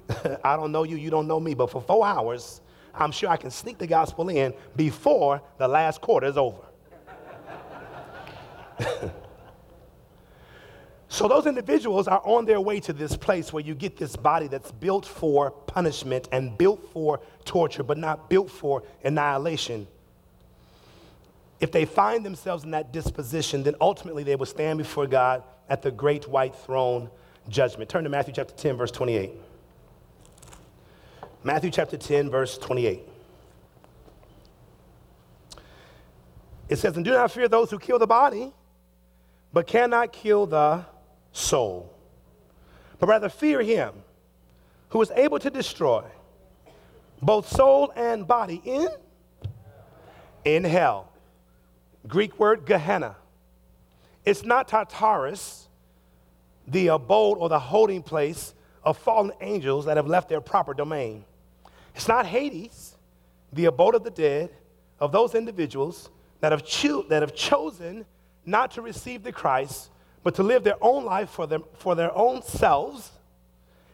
I don't know you, you don't know me, but for four hours, I'm sure I can sneak the gospel in before the last quarter is over. so those individuals are on their way to this place where you get this body that's built for punishment and built for torture, but not built for annihilation if they find themselves in that disposition, then ultimately they will stand before God at the great white throne judgment. Turn to Matthew chapter 10, verse 28. Matthew chapter 10, verse 28. It says, And do not fear those who kill the body, but cannot kill the soul, but rather fear him who is able to destroy both soul and body in, in hell. Greek word Gehenna. It's not Tartarus, the abode or the holding place of fallen angels that have left their proper domain. It's not Hades, the abode of the dead, of those individuals that have, cho- that have chosen not to receive the Christ, but to live their own life for, them, for their own selves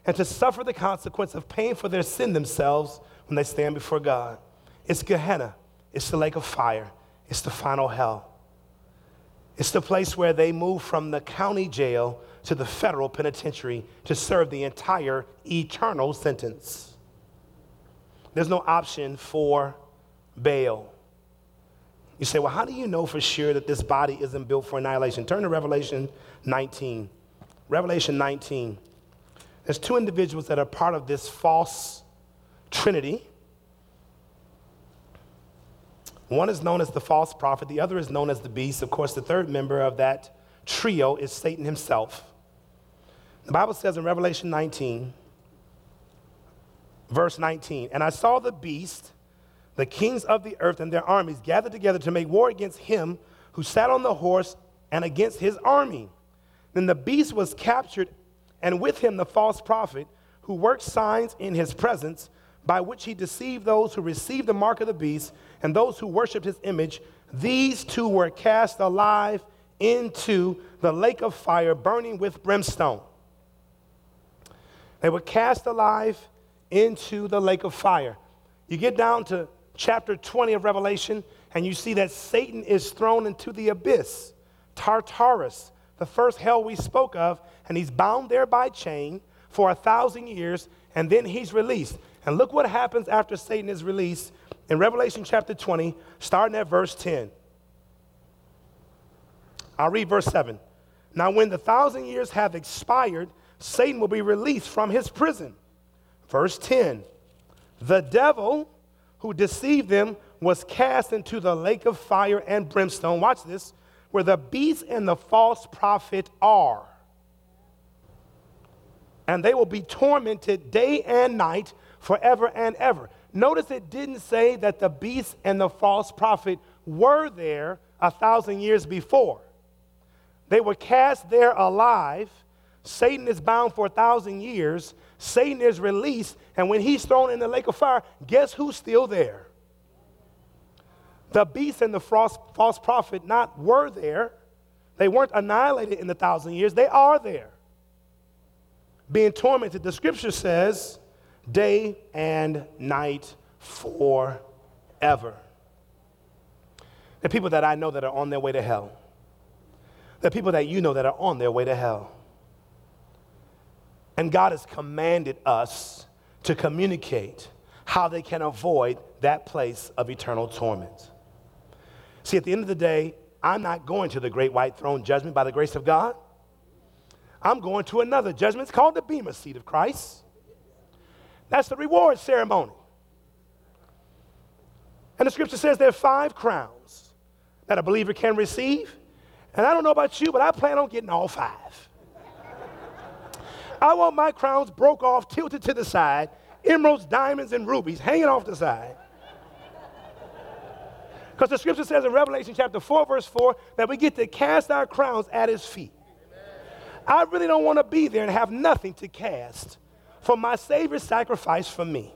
and to suffer the consequence of pain for their sin themselves when they stand before God. It's Gehenna, it's the lake of fire. It's the final hell. It's the place where they move from the county jail to the federal penitentiary to serve the entire eternal sentence. There's no option for bail. You say, well, how do you know for sure that this body isn't built for annihilation? Turn to Revelation 19. Revelation 19. There's two individuals that are part of this false trinity. One is known as the false prophet, the other is known as the beast. Of course, the third member of that trio is Satan himself. The Bible says in Revelation 19, verse 19, and I saw the beast, the kings of the earth and their armies gathered together to make war against him who sat on the horse and against his army. Then the beast was captured, and with him the false prophet who worked signs in his presence by which he deceived those who received the mark of the beast and those who worshiped his image, these two were cast alive into the lake of fire burning with brimstone. They were cast alive into the lake of fire. You get down to chapter 20 of Revelation, and you see that Satan is thrown into the abyss, Tartarus, the first hell we spoke of, and he's bound there by chain for a thousand years, and then he's released. And look what happens after Satan is released in Revelation chapter 20, starting at verse 10. I'll read verse 7. Now, when the thousand years have expired, Satan will be released from his prison. Verse 10 The devil who deceived them was cast into the lake of fire and brimstone. Watch this, where the beast and the false prophet are. And they will be tormented day and night forever and ever. Notice it didn't say that the beast and the false prophet were there a thousand years before. They were cast there alive. Satan is bound for a thousand years. Satan is released, and when he's thrown in the lake of fire, guess who's still there? The beast and the false, false prophet not were there, They weren't annihilated in the thousand years, they are there. Being tormented, the scripture says, day and night forever. The people that I know that are on their way to hell. The people that you know that are on their way to hell. And God has commanded us to communicate how they can avoid that place of eternal torment. See, at the end of the day, I'm not going to the great white throne judgment by the grace of God. I'm going to another judgment. It's called the Bema seat of Christ. That's the reward ceremony. And the scripture says there are five crowns that a believer can receive. And I don't know about you, but I plan on getting all five. I want my crowns broke off, tilted to the side, emeralds, diamonds, and rubies hanging off the side. Because the scripture says in Revelation chapter 4, verse 4, that we get to cast our crowns at his feet. I really don't want to be there and have nothing to cast for my Savior's sacrifice for me.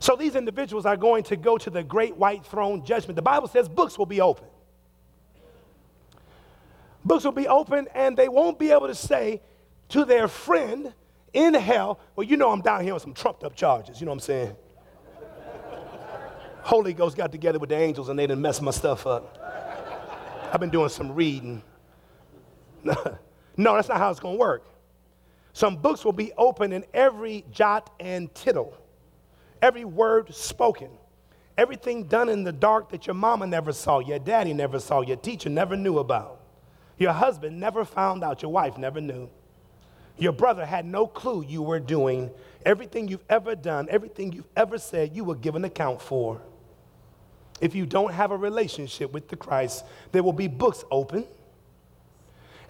So these individuals are going to go to the great white throne judgment. The Bible says books will be open. Books will be open, and they won't be able to say to their friend in hell, Well, you know, I'm down here on some trumped up charges. You know what I'm saying? Holy Ghost got together with the angels and they didn't mess my stuff up. I've been doing some reading. no, that's not how it's going to work. Some books will be open in every jot and tittle, every word spoken, everything done in the dark that your mama never saw, your daddy never saw, your teacher never knew about, your husband never found out, your wife never knew. Your brother had no clue you were doing. Everything you've ever done, everything you've ever said, you will give an account for. If you don't have a relationship with the Christ, there will be books open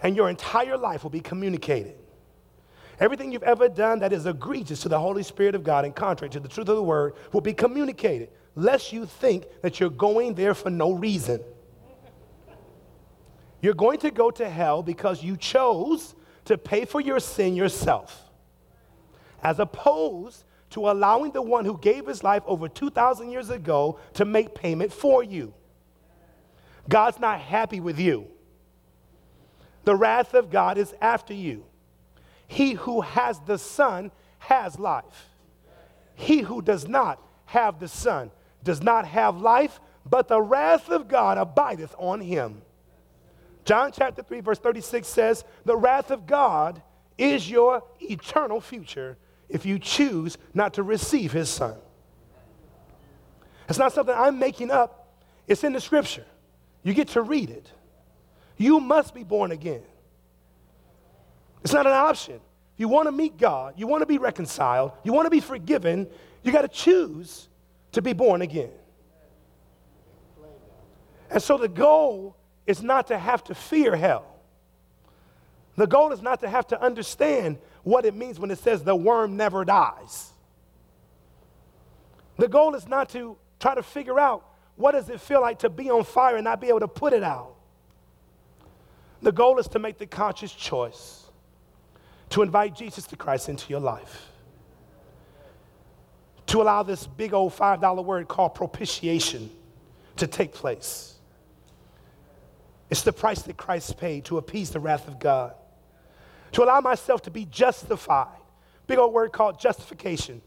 and your entire life will be communicated. Everything you've ever done that is egregious to the Holy Spirit of God and contrary to the truth of the word will be communicated, lest you think that you're going there for no reason. You're going to go to hell because you chose to pay for your sin yourself, as opposed to allowing the one who gave his life over 2,000 years ago to make payment for you. God's not happy with you. The wrath of God is after you. He who has the Son has life. He who does not have the Son does not have life, but the wrath of God abideth on him. John chapter 3, verse 36 says, The wrath of God is your eternal future if you choose not to receive his son. It's not something I'm making up, it's in the scripture. You get to read it. You must be born again. It's not an option. If you want to meet God, you want to be reconciled, you want to be forgiven, you got to choose to be born again. And so the goal is not to have to fear hell. The goal is not to have to understand what it means when it says the worm never dies. The goal is not to try to figure out what does it feel like to be on fire and not be able to put it out. The goal is to make the conscious choice to invite Jesus to Christ into your life. To allow this big old $5 word called propitiation to take place. It's the price that Christ paid to appease the wrath of God to allow myself to be justified. Big old word called justification.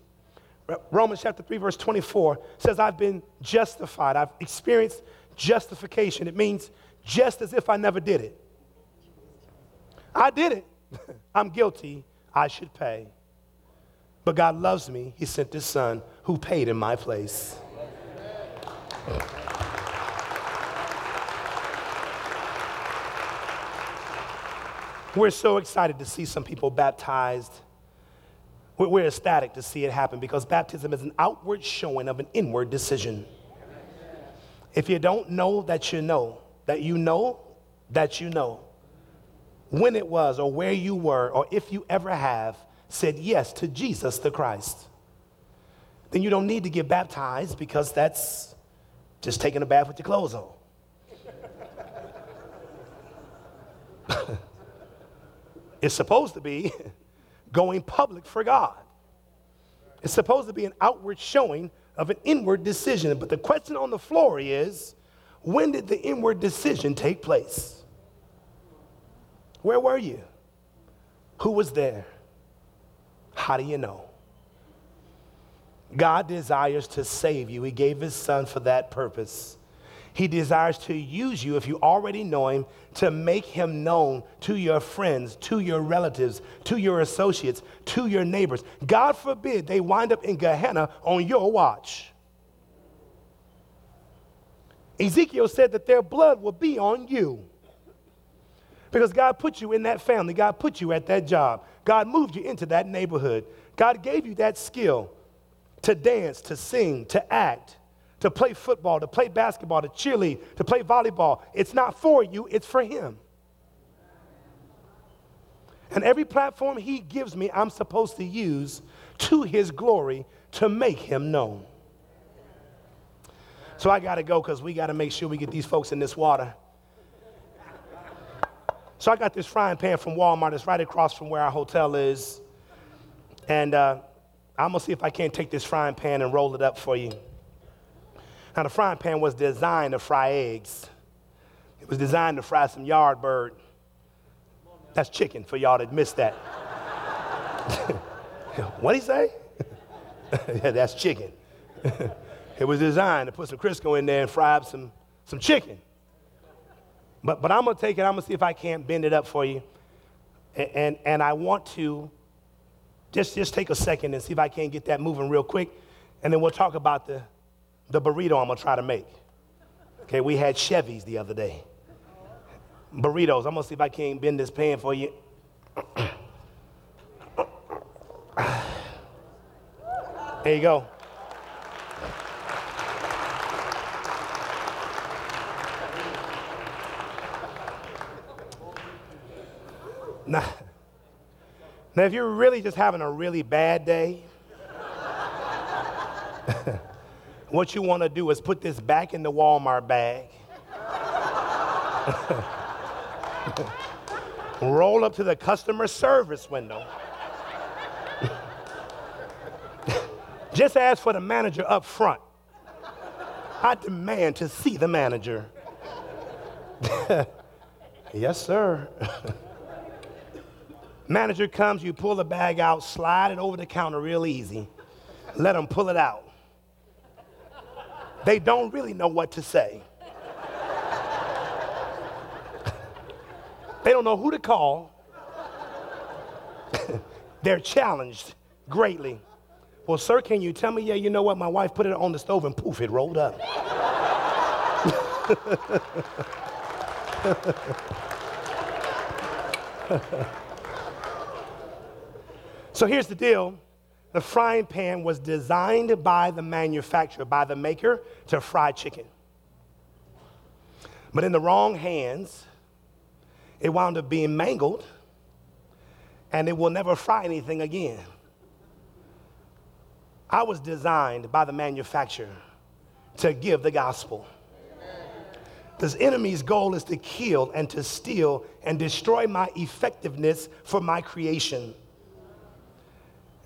Romans chapter 3, verse 24 says, I've been justified. I've experienced justification. It means just as if I never did it. I did it. I'm guilty. I should pay. But God loves me. He sent his son who paid in my place. We're so excited to see some people baptized. We're ecstatic to see it happen because baptism is an outward showing of an inward decision. If you don't know that you know, that you know that you know when it was or where you were or if you ever have said yes to Jesus the Christ, then you don't need to get baptized because that's just taking a bath with your clothes on. It's supposed to be going public for God. It's supposed to be an outward showing of an inward decision. But the question on the floor is When did the inward decision take place? Where were you? Who was there? How do you know? God desires to save you. He gave his son for that purpose. He desires to use you, if you already know him, to make him known to your friends, to your relatives, to your associates, to your neighbors. God forbid they wind up in Gehenna on your watch. Ezekiel said that their blood will be on you. Because God put you in that family, God put you at that job, God moved you into that neighborhood, God gave you that skill to dance, to sing, to act, to play football, to play basketball, to cheerlead, to play volleyball. It's not for you, it's for Him. And every platform He gives me, I'm supposed to use to His glory to make Him known. So I got to go because we got to make sure we get these folks in this water. So I got this frying pan from Walmart. It's right across from where our hotel is. And uh, I'm going to see if I can't take this frying pan and roll it up for you. Now, the frying pan was designed to fry eggs, it was designed to fry some yard bird. That's chicken for y'all that missed that. What'd he say? yeah, that's chicken. it was designed to put some Crisco in there and fry up some, some chicken. But, but I'm going to take it, I'm going to see if I can't bend it up for you. And, and, and I want to just, just take a second and see if I can't get that moving real quick. And then we'll talk about the, the burrito I'm to try to make. Okay, we had Chevy's the other day. Burritos. I'm to see if I can't bend this pan for you. there you go. Now, now, if you're really just having a really bad day, what you want to do is put this back in the Walmart bag. Roll up to the customer service window. Just ask for the manager up front. I demand to see the manager. yes, sir. Manager comes, you pull the bag out, slide it over the counter real easy. Let him pull it out. They don't really know what to say. they don't know who to call. They're challenged greatly. Well, sir, can you tell me? Yeah, you know what? My wife put it on the stove and poof, it rolled up. So here's the deal the frying pan was designed by the manufacturer, by the maker, to fry chicken. But in the wrong hands, it wound up being mangled and it will never fry anything again. I was designed by the manufacturer to give the gospel. This enemy's goal is to kill and to steal and destroy my effectiveness for my creation.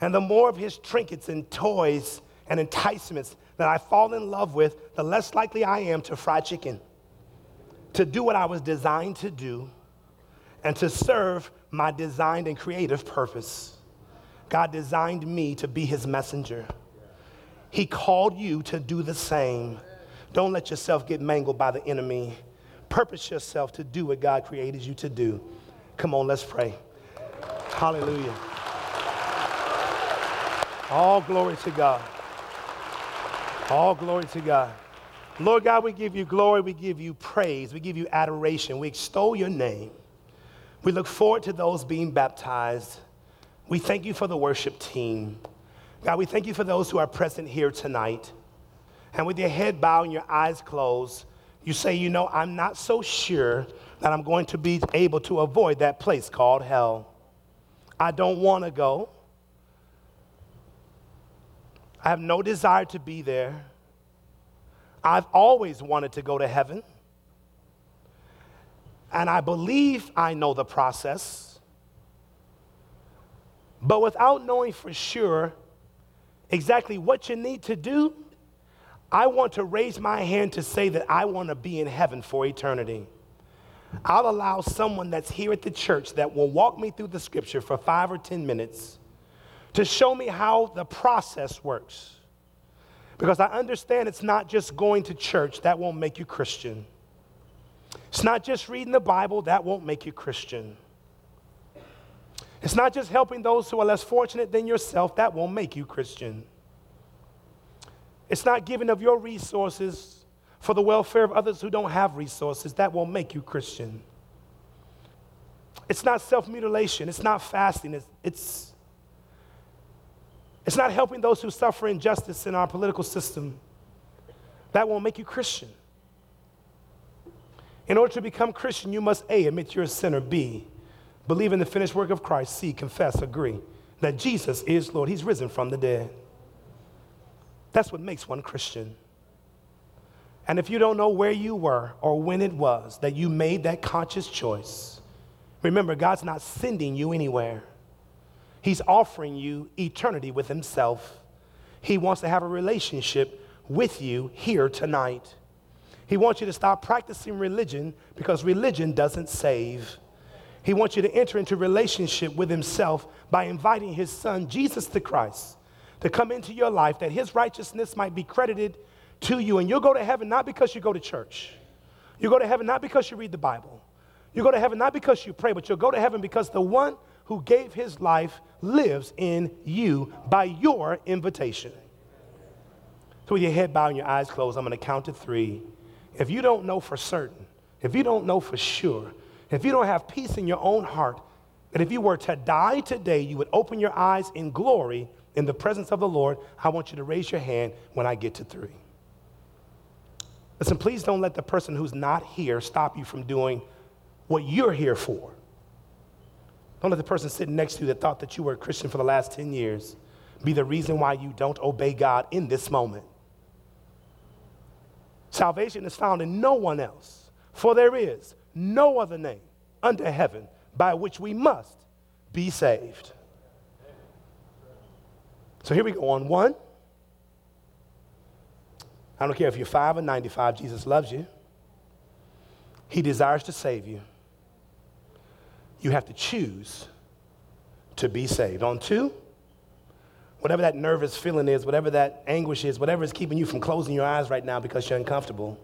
And the more of his trinkets and toys and enticements that I fall in love with, the less likely I am to fry chicken, to do what I was designed to do, and to serve my designed and creative purpose. God designed me to be his messenger. He called you to do the same. Don't let yourself get mangled by the enemy. Purpose yourself to do what God created you to do. Come on, let's pray. Hallelujah. All glory to God. All glory to God. Lord God, we give you glory, we give you praise, we give you adoration, we extol your name. We look forward to those being baptized. We thank you for the worship team. God, we thank you for those who are present here tonight. And with your head bowed and your eyes closed, you say, You know, I'm not so sure that I'm going to be able to avoid that place called hell. I don't want to go. I have no desire to be there. I've always wanted to go to heaven. And I believe I know the process. But without knowing for sure exactly what you need to do, I want to raise my hand to say that I want to be in heaven for eternity. I'll allow someone that's here at the church that will walk me through the scripture for five or 10 minutes to show me how the process works. Because I understand it's not just going to church, that won't make you Christian. It's not just reading the Bible, that won't make you Christian. It's not just helping those who are less fortunate than yourself, that won't make you Christian. It's not giving of your resources for the welfare of others who don't have resources. That won't make you Christian. It's not self mutilation. It's not fasting. It's, it's, it's not helping those who suffer injustice in our political system. That won't make you Christian. In order to become Christian, you must A, admit you're a sinner, B, believe in the finished work of Christ, C, confess, agree that Jesus is Lord. He's risen from the dead. That's what makes one Christian. And if you don't know where you were or when it was that you made that conscious choice, remember, God's not sending you anywhere. He's offering you eternity with Himself. He wants to have a relationship with you here tonight. He wants you to stop practicing religion because religion doesn't save. He wants you to enter into relationship with Himself by inviting His Son, Jesus the Christ, to come into your life that his righteousness might be credited to you. And you'll go to heaven not because you go to church. You go to heaven not because you read the Bible. You go to heaven not because you pray, but you'll go to heaven because the one who gave his life lives in you by your invitation. So, with your head bowed and your eyes closed, I'm going to count to three. If you don't know for certain, if you don't know for sure, if you don't have peace in your own heart, that if you were to die today, you would open your eyes in glory in the presence of the Lord, I want you to raise your hand when I get to three. Listen, please don't let the person who's not here stop you from doing what you're here for. Don't let the person sitting next to you that thought that you were a Christian for the last 10 years be the reason why you don't obey God in this moment. Salvation is found in no one else, for there is no other name under heaven by which we must be saved. So here we go on one. I don't care if you're five or 95, Jesus loves you. He desires to save you. You have to choose to be saved. On two, whatever that nervous feeling is, whatever that anguish is, whatever is keeping you from closing your eyes right now because you're uncomfortable,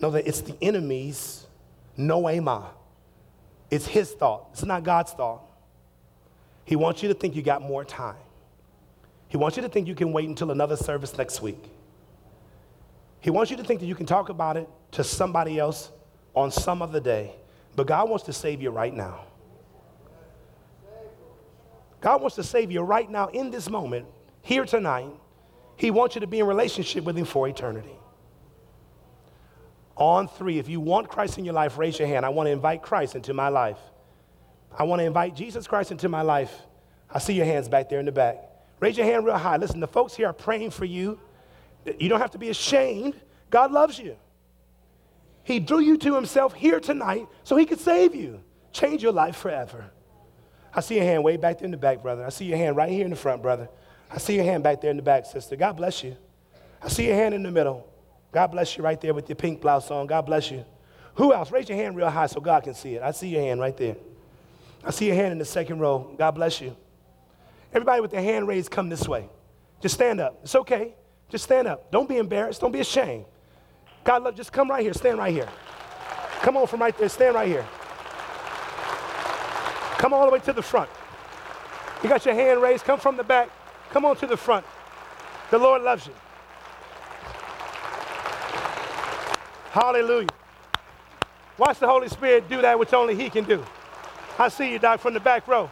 know that it's the enemy's noema. It's his thought, it's not God's thought. He wants you to think you got more time. He wants you to think you can wait until another service next week. He wants you to think that you can talk about it to somebody else on some other day. But God wants to save you right now. God wants to save you right now in this moment, here tonight. He wants you to be in relationship with Him for eternity. On three, if you want Christ in your life, raise your hand. I want to invite Christ into my life. I want to invite Jesus Christ into my life. I see your hands back there in the back. Raise your hand real high. Listen, the folks here are praying for you. You don't have to be ashamed. God loves you. He drew you to himself here tonight so he could save you, change your life forever. I see your hand way back there in the back, brother. I see your hand right here in the front, brother. I see your hand back there in the back, sister. God bless you. I see your hand in the middle. God bless you right there with your pink blouse on. God bless you. Who else? Raise your hand real high so God can see it. I see your hand right there. I see your hand in the second row. God bless you. Everybody with their hand raised, come this way. Just stand up. It's okay. Just stand up. Don't be embarrassed. Don't be ashamed. God love, just come right here. Stand right here. Come on from right there. Stand right here. Come all the way to the front. You got your hand raised. Come from the back. Come on to the front. The Lord loves you. Hallelujah. Watch the Holy Spirit do that which only He can do. I see you, Doc, from the back row.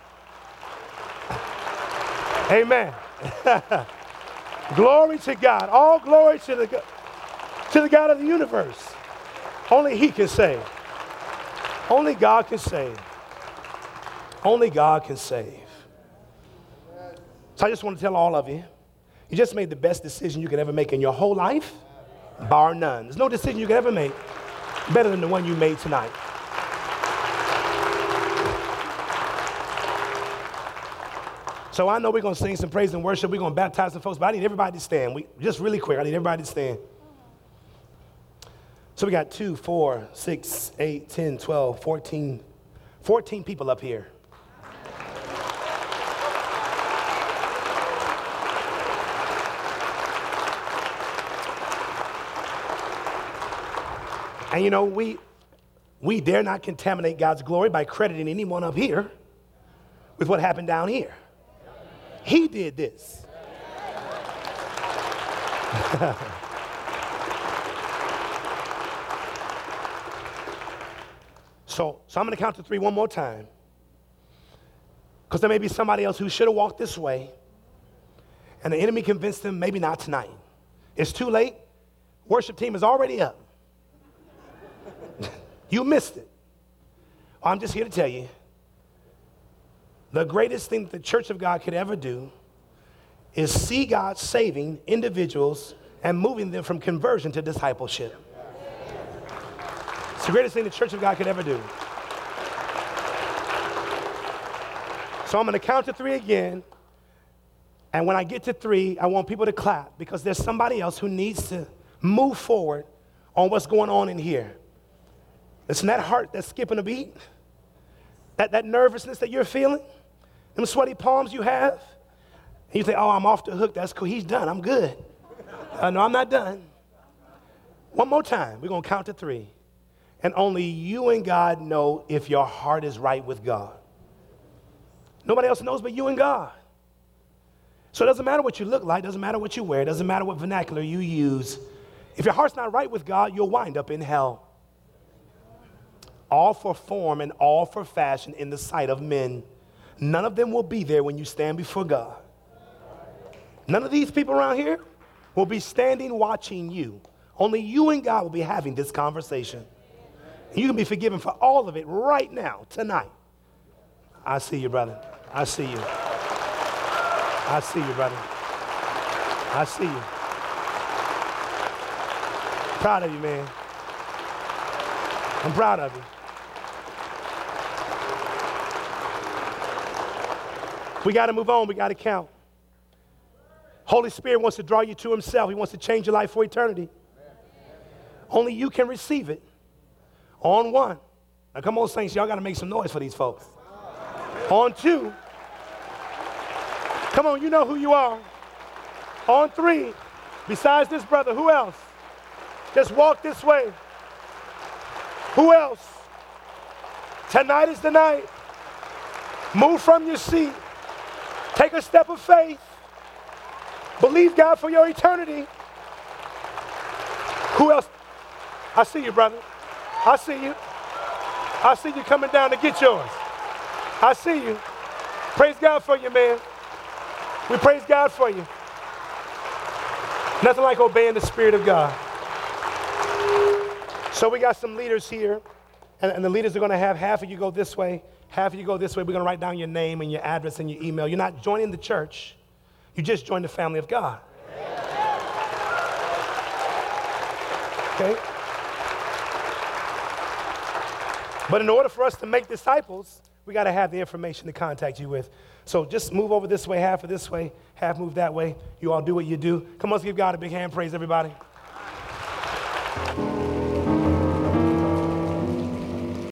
Amen. glory to God. All glory to the, to the God of the universe. Only He can save. Only God can save. Only God can save. So I just want to tell all of you you just made the best decision you could ever make in your whole life, bar none. There's no decision you could ever make better than the one you made tonight. So I know we're going to sing some praise and worship. We're going to baptize some folks, but I need everybody to stand. We, just really quick, I need everybody to stand. So we got 2, 4, 6, 8, 10, 12, 14, 14 people up here. And you know, we, we dare not contaminate God's glory by crediting anyone up here with what happened down here. He did this. so, so I'm going to count to three one more time. Because there may be somebody else who should have walked this way, and the enemy convinced them maybe not tonight. It's too late. Worship team is already up. you missed it. I'm just here to tell you the greatest thing that the church of God could ever do is see God saving individuals and moving them from conversion to discipleship. It's the greatest thing the church of God could ever do. So I'm going to count to three again. And when I get to three, I want people to clap because there's somebody else who needs to move forward on what's going on in here. Listen, that heart that's skipping a beat, that, that nervousness that you're feeling, them sweaty palms you have, and you say, Oh, I'm off the hook. That's cool. He's done. I'm good. Uh, no, I'm not done. One more time. We're going to count to three. And only you and God know if your heart is right with God. Nobody else knows but you and God. So it doesn't matter what you look like, doesn't matter what you wear, doesn't matter what vernacular you use. If your heart's not right with God, you'll wind up in hell. All for form and all for fashion in the sight of men. None of them will be there when you stand before God. None of these people around here will be standing watching you. Only you and God will be having this conversation. You can be forgiven for all of it right now, tonight. I see you, brother. I see you. I see you, brother. I see you. Proud of you, man. I'm proud of you. We got to move on. We got to count. Holy Spirit wants to draw you to Himself. He wants to change your life for eternity. Only you can receive it on one. Now, come on, saints. Y'all got to make some noise for these folks. On two. Come on, you know who you are. On three. Besides this brother, who else? Just walk this way. Who else? Tonight is the night. Move from your seat. Take a step of faith. Believe God for your eternity. Who else? I see you, brother. I see you. I see you coming down to get yours. I see you. Praise God for you, man. We praise God for you. Nothing like obeying the Spirit of God. So we got some leaders here, and, and the leaders are going to have half of you go this way, half of you go this way. We're going to write down your name and your address and your email. You're not joining the church, you just joined the family of God. Okay? But in order for us to make disciples, we got to have the information to contact you with. So just move over this way, half of this way, half move that way. You all do what you do. Come on, let's give God a big hand praise, everybody.